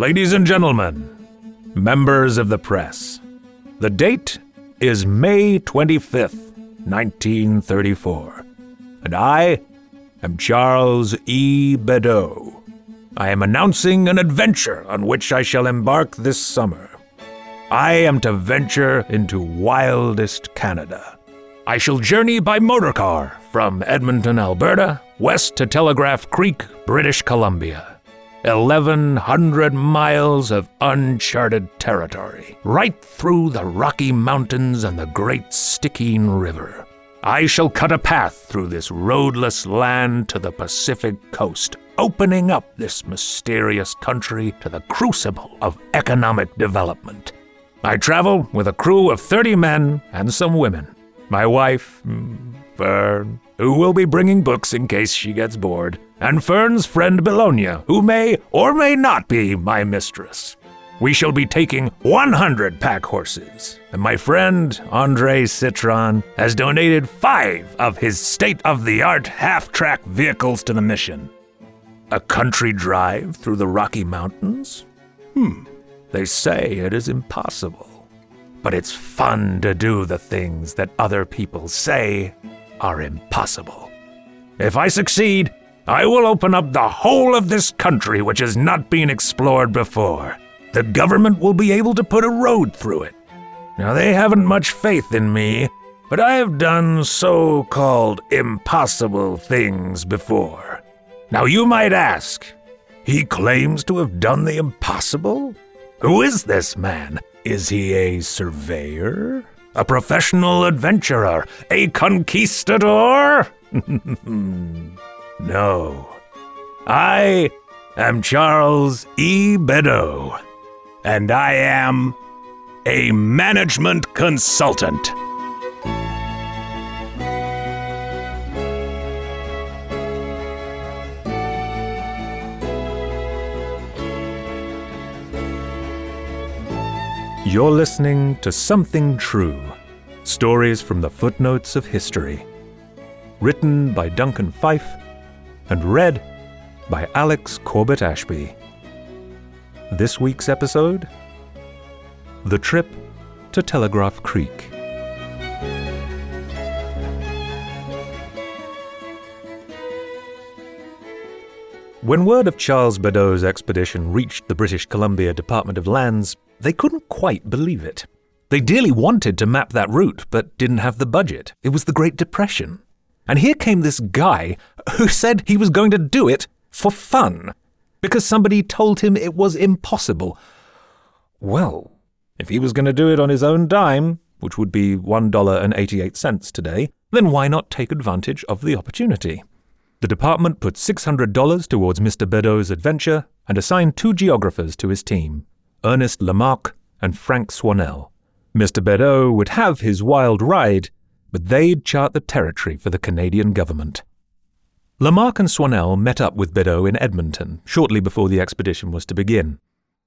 Ladies and gentlemen, members of the press, the date is May 25th, 1934, and I am Charles E. Bedaux. I am announcing an adventure on which I shall embark this summer. I am to venture into wildest Canada. I shall journey by motor car from Edmonton, Alberta, west to Telegraph Creek, British Columbia. 1,100 miles of uncharted territory, right through the Rocky Mountains and the Great Stikine River. I shall cut a path through this roadless land to the Pacific coast, opening up this mysterious country to the crucible of economic development. I travel with a crew of 30 men and some women. My wife, mm, Fern, who will be bringing books in case she gets bored, and Fern's friend Belonia, who may or may not be my mistress. We shall be taking 100 pack horses, and my friend Andre Citroen has donated five of his state of the art half track vehicles to the mission. A country drive through the Rocky Mountains? Hmm, they say it is impossible. But it's fun to do the things that other people say are impossible. If I succeed, I will open up the whole of this country which has not been explored before. The government will be able to put a road through it. Now, they haven't much faith in me, but I have done so called impossible things before. Now, you might ask, he claims to have done the impossible? Who is this man? Is he a surveyor? A professional adventurer? A conquistador? no. I am Charles E. Bedaux, and I am a management consultant. You're listening to Something True Stories from the Footnotes of History. Written by Duncan Fyfe and read by Alex Corbett Ashby. This week's episode The Trip to Telegraph Creek. When word of Charles Bedaux's expedition reached the British Columbia Department of Lands, they couldn't quite believe it. They dearly wanted to map that route, but didn't have the budget. It was the Great Depression. And here came this guy who said he was going to do it for fun, because somebody told him it was impossible. Well, if he was going to do it on his own dime, which would be $1.88 today, then why not take advantage of the opportunity? The department put $600 towards Mr. Bedaux's adventure and assigned two geographers to his team. Ernest Lamarque and Frank Swannell. Mr. Bedaux would have his wild ride, but they'd chart the territory for the Canadian government. Lamarque and Swannell met up with Bedaux in Edmonton shortly before the expedition was to begin.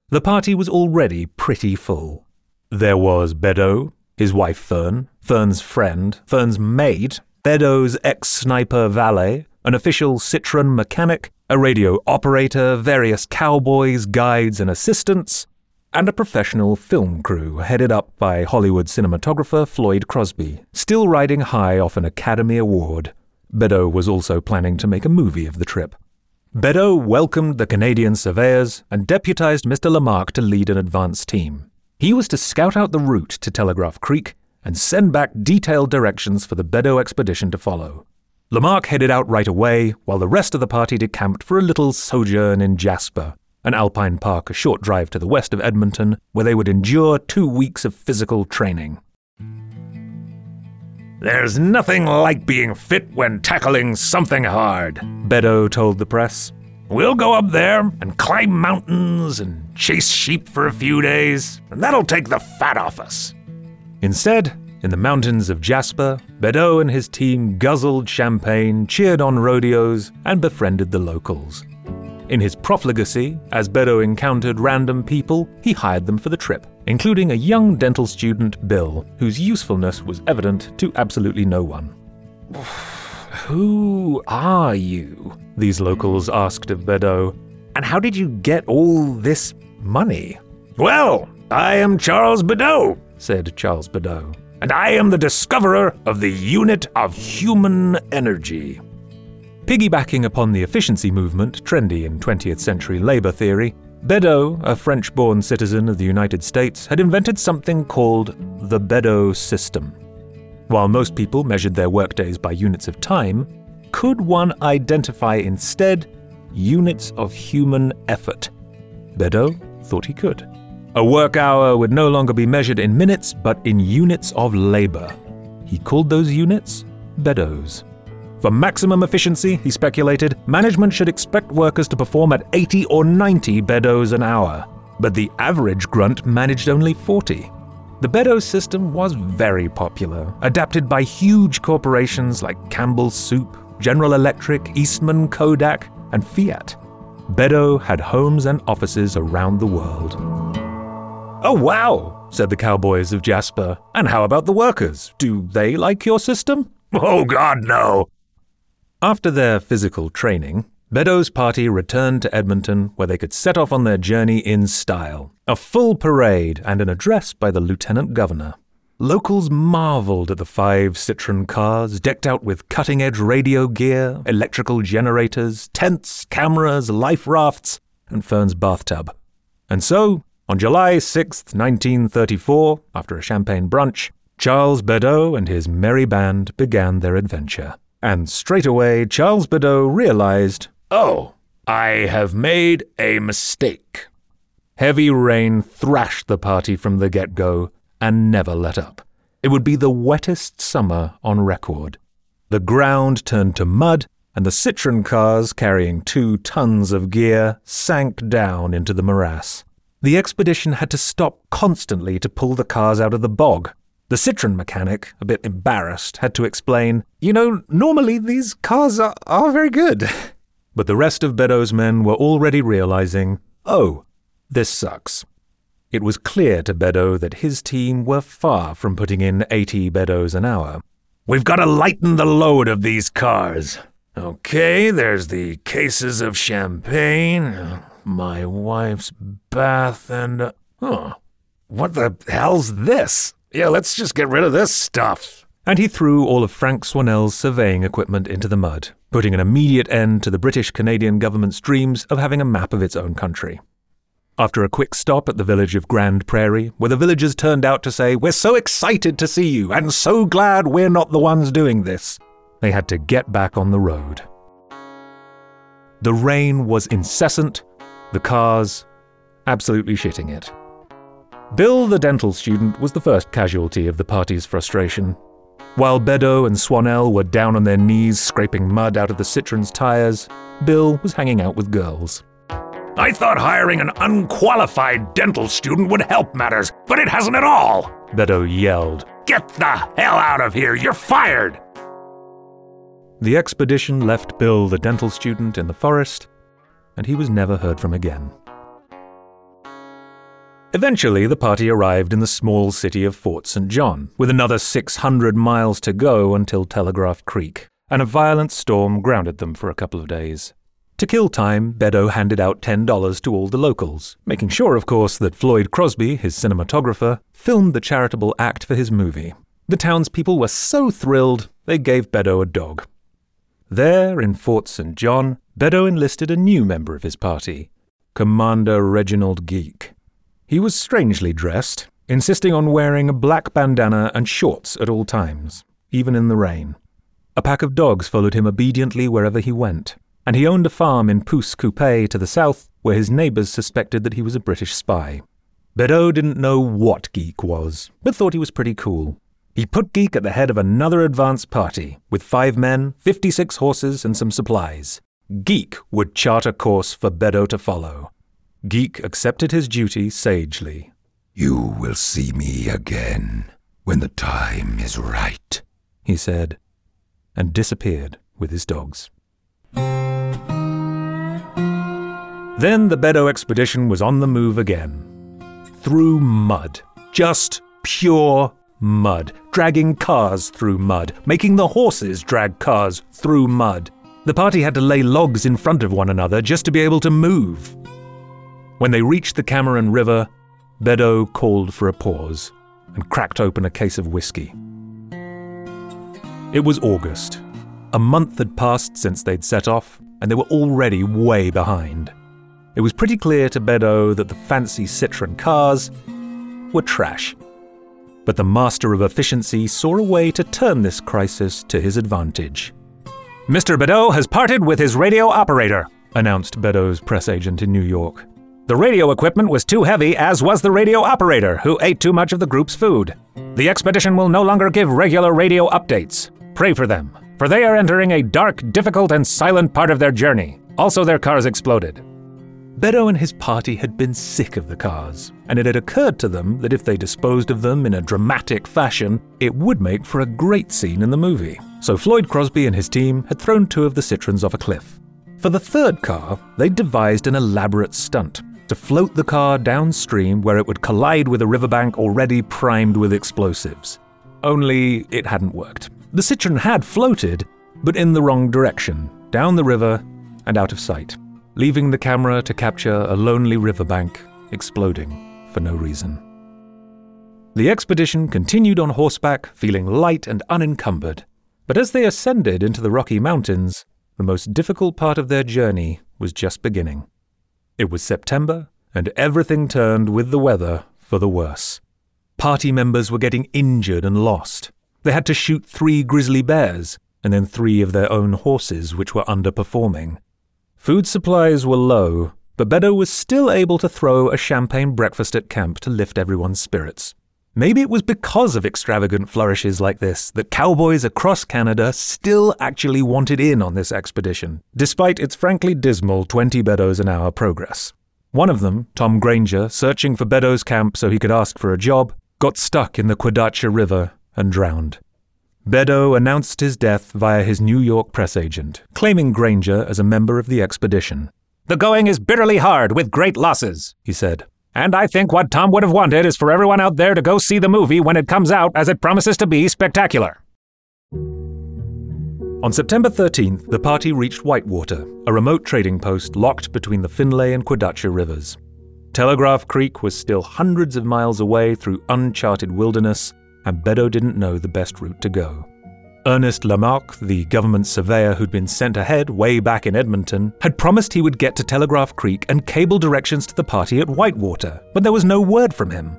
The party was already pretty full. There was Bedaux, his wife Fern, Fern's friend, Fern's maid, Bedaux's ex sniper valet, an official Citroen mechanic, a radio operator, various cowboys, guides, and assistants, and a professional film crew headed up by Hollywood cinematographer Floyd Crosby, still riding high off an Academy Award. Bedaux was also planning to make a movie of the trip. Bedaux welcomed the Canadian surveyors and deputized Mr. Lamarque to lead an advance team. He was to scout out the route to Telegraph Creek and send back detailed directions for the Bedaux expedition to follow. Lamarque headed out right away, while the rest of the party decamped for a little sojourn in Jasper, an alpine park a short drive to the west of Edmonton, where they would endure two weeks of physical training. There's nothing like being fit when tackling something hard, Bedaux told the press. We'll go up there and climb mountains and chase sheep for a few days, and that'll take the fat off us. Instead, in the mountains of Jasper, Bedaux and his team guzzled champagne, cheered on rodeos, and befriended the locals. In his profligacy, as Bedaux encountered random people, he hired them for the trip, including a young dental student, Bill, whose usefulness was evident to absolutely no one. Who are you? these locals asked of Bedaux. And how did you get all this money? Well, I am Charles Bedaux, said Charles Bedaux, and I am the discoverer of the unit of human energy. Piggybacking upon the efficiency movement trendy in 20th century labor theory, Bedaux, a French born citizen of the United States, had invented something called the Bedaux system. While most people measured their workdays by units of time, could one identify instead units of human effort? Bedaux thought he could. A work hour would no longer be measured in minutes, but in units of labor. He called those units Bedeaus. For maximum efficiency, he speculated, management should expect workers to perform at 80 or 90 Bedeaus an hour. But the average grunt managed only 40. The Bedaux system was very popular, adapted by huge corporations like Campbell's Soup, General Electric, Eastman, Kodak, and Fiat. Bedaux had homes and offices around the world. Oh, wow, said the cowboys of Jasper. And how about the workers? Do they like your system? Oh, God, no, after their physical training, Bedaux's party returned to Edmonton where they could set off on their journey in style. A full parade and an address by the lieutenant governor. Locals marveled at the five Citroen cars decked out with cutting edge radio gear, electrical generators, tents, cameras, life rafts, and Fern's bathtub. And so, on July 6, 1934, after a champagne brunch, Charles Bedaux and his merry band began their adventure. And straight away, Charles Bedaux realized, Oh, I have made a mistake. Heavy rain thrashed the party from the get go and never let up. It would be the wettest summer on record. The ground turned to mud, and the Citroen cars carrying two tons of gear sank down into the morass. The expedition had to stop constantly to pull the cars out of the bog, the Citroen mechanic, a bit embarrassed, had to explain, You know, normally these cars are, are very good. But the rest of Bedaux's men were already realizing, Oh, this sucks. It was clear to Bedaux that his team were far from putting in 80 Bedeaus an hour. We've got to lighten the load of these cars. Okay, there's the cases of champagne, my wife's bath, and. Uh, huh. What the hell's this? Yeah, let's just get rid of this stuff. And he threw all of Frank Swannell's surveying equipment into the mud, putting an immediate end to the British Canadian government's dreams of having a map of its own country. After a quick stop at the village of Grande Prairie, where the villagers turned out to say, We're so excited to see you, and so glad we're not the ones doing this, they had to get back on the road. The rain was incessant, the cars absolutely shitting it. Bill, the dental student, was the first casualty of the party's frustration. While Bedaux and Swannell were down on their knees scraping mud out of the Citroen's tires, Bill was hanging out with girls. I thought hiring an unqualified dental student would help matters, but it hasn't at all, Bedaux yelled. Get the hell out of here, you're fired! The expedition left Bill, the dental student, in the forest, and he was never heard from again. Eventually, the party arrived in the small city of Fort St. John, with another 600 miles to go until Telegraph Creek, and a violent storm grounded them for a couple of days. To kill time, Bedaux handed out $10 to all the locals, making sure, of course, that Floyd Crosby, his cinematographer, filmed the charitable act for his movie. The townspeople were so thrilled, they gave Bedaux a dog. There, in Fort St. John, Bedaux enlisted a new member of his party, Commander Reginald Geek. He was strangely dressed, insisting on wearing a black bandana and shorts at all times, even in the rain. A pack of dogs followed him obediently wherever he went, and he owned a farm in Pouce Coupe to the south where his neighbors suspected that he was a British spy. Bedaux didn't know what Geek was, but thought he was pretty cool. He put Geek at the head of another advance party, with five men, 56 horses, and some supplies. Geek would chart a course for Bedaux to follow, Geek accepted his duty sagely. You will see me again when the time is right, he said, and disappeared with his dogs. Then the Bedaux expedition was on the move again. Through mud. Just pure mud. Dragging cars through mud. Making the horses drag cars through mud. The party had to lay logs in front of one another just to be able to move. When they reached the Cameron River, Bedaux called for a pause and cracked open a case of whiskey. It was August. A month had passed since they'd set off, and they were already way behind. It was pretty clear to Bedaux that the fancy Citroën cars were trash. But the master of efficiency saw a way to turn this crisis to his advantage. Mr. Bedaux has parted with his radio operator, announced Bedaux's press agent in New York. The radio equipment was too heavy, as was the radio operator, who ate too much of the group's food. The expedition will no longer give regular radio updates. Pray for them, for they are entering a dark, difficult, and silent part of their journey. Also, their cars exploded. Bedaux and his party had been sick of the cars, and it had occurred to them that if they disposed of them in a dramatic fashion, it would make for a great scene in the movie. So Floyd Crosby and his team had thrown two of the Citroens off a cliff. For the third car, they devised an elaborate stunt to float the car downstream where it would collide with a riverbank already primed with explosives. Only it hadn't worked. The Citroen had floated, but in the wrong direction, down the river and out of sight, leaving the camera to capture a lonely riverbank exploding for no reason. The expedition continued on horseback, feeling light and unencumbered. But as they ascended into the Rocky Mountains, the most difficult part of their journey was just beginning. It was September, and everything turned with the weather for the worse. Party members were getting injured and lost. They had to shoot three grizzly bears, and then three of their own horses, which were underperforming. Food supplies were low, but Bedaux was still able to throw a champagne breakfast at camp to lift everyone's spirits. Maybe it was because of extravagant flourishes like this that cowboys across Canada still actually wanted in on this expedition, despite its frankly dismal 20 Beddoes an hour progress. One of them, Tom Granger, searching for Bedaux's camp so he could ask for a job, got stuck in the Kwadacha River and drowned. Bedaux announced his death via his New York press agent, claiming Granger as a member of the expedition. The going is bitterly hard with great losses, he said. And I think what Tom would have wanted is for everyone out there to go see the movie when it comes out, as it promises to be spectacular. On September 13th, the party reached Whitewater, a remote trading post locked between the Finlay and Kwadacha rivers. Telegraph Creek was still hundreds of miles away through uncharted wilderness, and Bedaux didn't know the best route to go. Ernest Lamarque, the government surveyor who'd been sent ahead way back in Edmonton, had promised he would get to Telegraph Creek and cable directions to the party at Whitewater, but there was no word from him.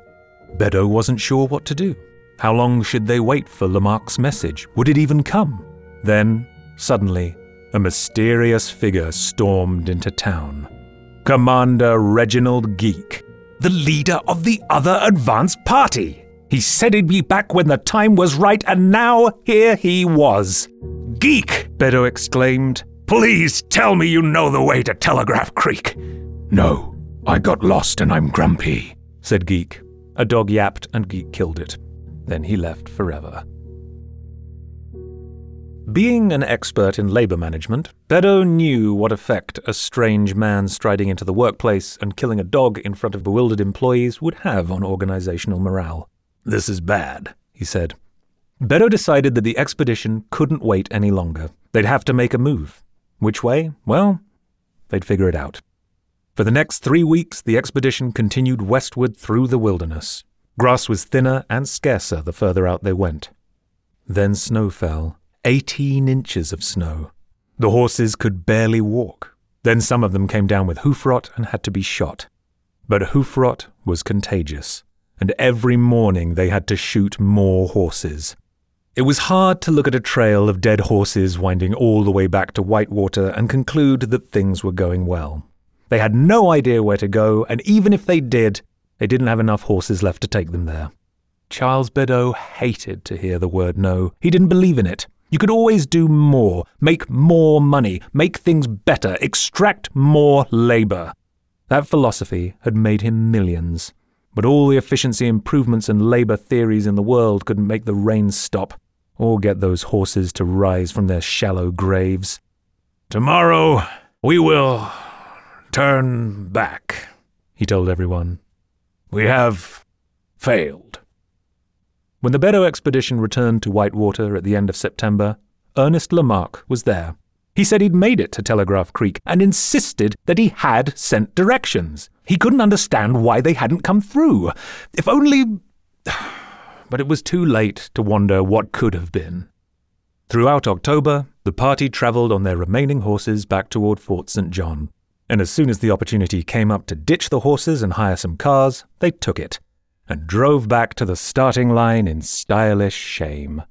Bedaux wasn't sure what to do. How long should they wait for Lamarque's message? Would it even come? Then, suddenly, a mysterious figure stormed into town. Commander Reginald Geek, the leader of the other advance party. He said he'd be back when the time was right, and now here he was. Geek! Bedaux exclaimed. Please tell me you know the way to Telegraph Creek. No, I got lost and I'm grumpy, said Geek. A dog yapped and Geek killed it. Then he left forever. Being an expert in labor management, Bedaux knew what effect a strange man striding into the workplace and killing a dog in front of bewildered employees would have on organizational morale. This is bad, he said. Bedaux decided that the expedition couldn't wait any longer. They'd have to make a move. Which way? Well, they'd figure it out. For the next three weeks, the expedition continued westward through the wilderness. Grass was thinner and scarcer the further out they went. Then snow fell, eighteen inches of snow. The horses could barely walk. Then some of them came down with hoof rot and had to be shot. But hoof rot was contagious and every morning they had to shoot more horses. It was hard to look at a trail of dead horses winding all the way back to Whitewater and conclude that things were going well. They had no idea where to go, and even if they did, they didn't have enough horses left to take them there. Charles Bedaux hated to hear the word no. He didn't believe in it. You could always do more, make more money, make things better, extract more labor. That philosophy had made him millions. But all the efficiency improvements and labour theories in the world couldn't make the rain stop, or get those horses to rise from their shallow graves. Tomorrow we will turn back, he told everyone. We have failed. When the Bedaux expedition returned to Whitewater at the end of September, Ernest Lamarque was there. He said he'd made it to Telegraph Creek and insisted that he had sent directions. He couldn't understand why they hadn't come through. If only. But it was too late to wonder what could have been. Throughout October, the party travelled on their remaining horses back toward Fort St. John. And as soon as the opportunity came up to ditch the horses and hire some cars, they took it and drove back to the starting line in stylish shame.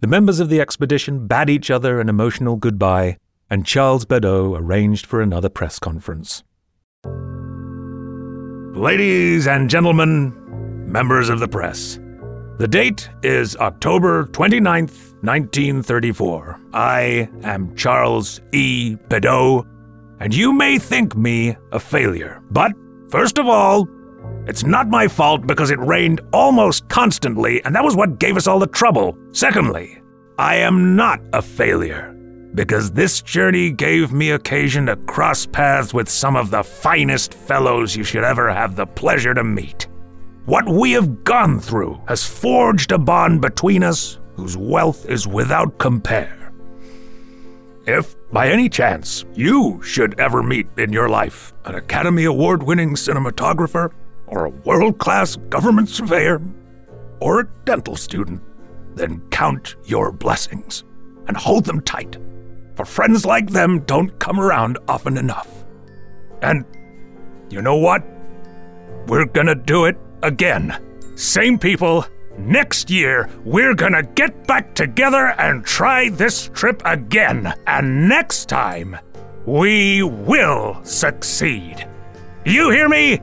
The members of the expedition bade each other an emotional goodbye, and Charles Bedaux arranged for another press conference. Ladies and gentlemen, members of the press, the date is October 29th, 1934. I am Charles E. Bedaux, and you may think me a failure. But, first of all, it's not my fault because it rained almost constantly, and that was what gave us all the trouble. Secondly, I am not a failure because this journey gave me occasion to cross paths with some of the finest fellows you should ever have the pleasure to meet. What we have gone through has forged a bond between us whose wealth is without compare. If, by any chance, you should ever meet in your life an Academy Award winning cinematographer, or a world class government surveyor, or a dental student, then count your blessings and hold them tight, for friends like them don't come around often enough. And you know what? We're gonna do it again. Same people, next year, we're gonna get back together and try this trip again. And next time, we will succeed. You hear me?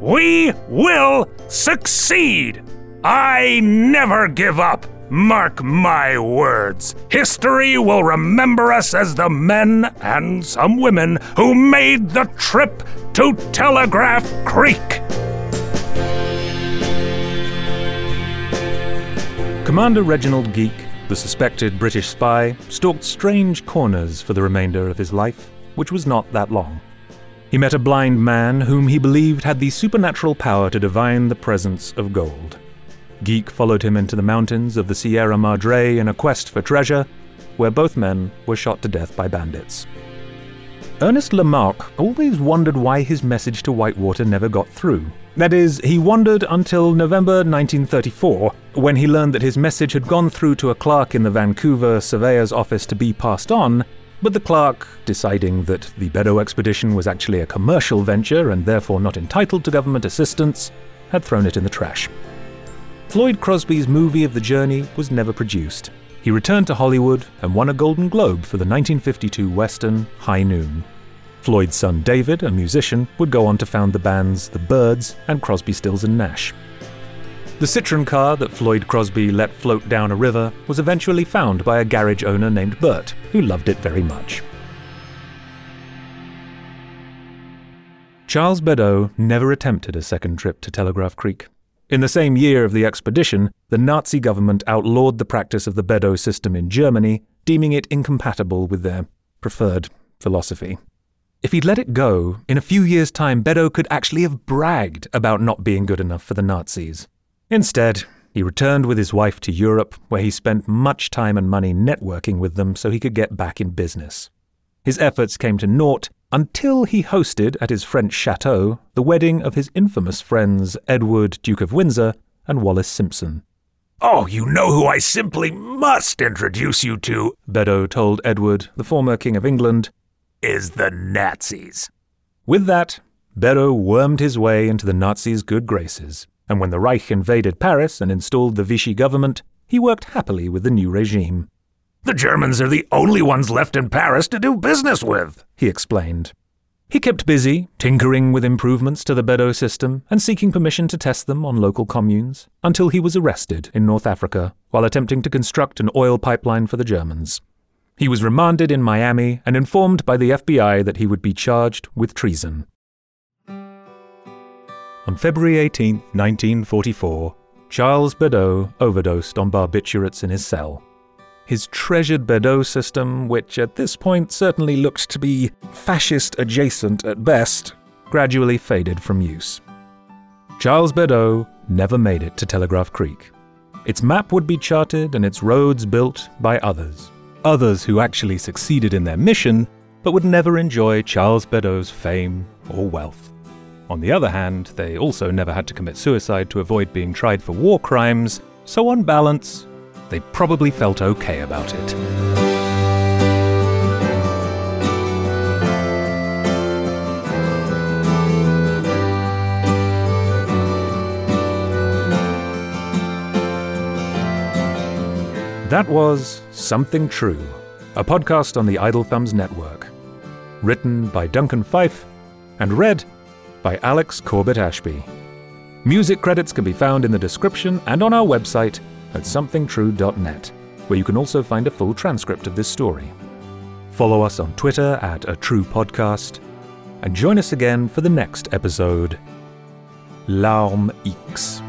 We will succeed! I never give up! Mark my words. History will remember us as the men and some women who made the trip to Telegraph Creek. Commander Reginald Geek, the suspected British spy, stalked strange corners for the remainder of his life, which was not that long. He met a blind man whom he believed had the supernatural power to divine the presence of gold. Geek followed him into the mountains of the Sierra Madre in a quest for treasure, where both men were shot to death by bandits. Ernest Lamarque always wondered why his message to Whitewater never got through. That is, he wondered until November 1934, when he learned that his message had gone through to a clerk in the Vancouver surveyor's office to be passed on, but the clerk, deciding that the Bedaux expedition was actually a commercial venture and therefore not entitled to government assistance, had thrown it in the trash. Floyd Crosby's movie of the journey was never produced. He returned to Hollywood and won a Golden Globe for the 1952 western High Noon. Floyd's son David, a musician, would go on to found the bands The Byrds and Crosby, Stills and Nash. The Citroen car that Floyd Crosby let float down a river was eventually found by a garage owner named Bert, who loved it very much. Charles Bedaux never attempted a second trip to Telegraph Creek. In the same year of the expedition, the Nazi government outlawed the practice of the Bedaux system in Germany, deeming it incompatible with their preferred philosophy. If he'd let it go, in a few years' time, Bedaux could actually have bragged about not being good enough for the Nazis. Instead, he returned with his wife to Europe, where he spent much time and money networking with them so he could get back in business. His efforts came to naught until he hosted at his French chateau the wedding of his infamous friends Edward, Duke of Windsor, and Wallis Simpson. Oh, you know who I simply must introduce you to, Bedaux told Edward, the former King of England, is the Nazis. With that, Bedaux wormed his way into the Nazis' good graces and when the Reich invaded Paris and installed the Vichy government, he worked happily with the new regime. The Germans are the only ones left in Paris to do business with, he explained. He kept busy, tinkering with improvements to the Bedaux system and seeking permission to test them on local communes, until he was arrested in North Africa while attempting to construct an oil pipeline for the Germans. He was remanded in Miami and informed by the FBI that he would be charged with treason. On February 18, 1944, Charles Bedaux overdosed on barbiturates in his cell. His treasured Bedaux system, which at this point certainly looked to be fascist adjacent at best, gradually faded from use. Charles Bedaux never made it to Telegraph Creek. Its map would be charted and its roads built by others. others who actually succeeded in their mission, but would never enjoy Charles Beddoes' fame or wealth. On the other hand, they also never had to commit suicide to avoid being tried for war crimes, so on balance, they probably felt okay about it. That was Something True, a podcast on the Idle Thumbs Network. Written by Duncan Fyfe and read by Alex Corbett Ashby. Music credits can be found in the description and on our website at somethingtrue.net, where you can also find a full transcript of this story. Follow us on Twitter at A True Podcast, and join us again for the next episode Larme X.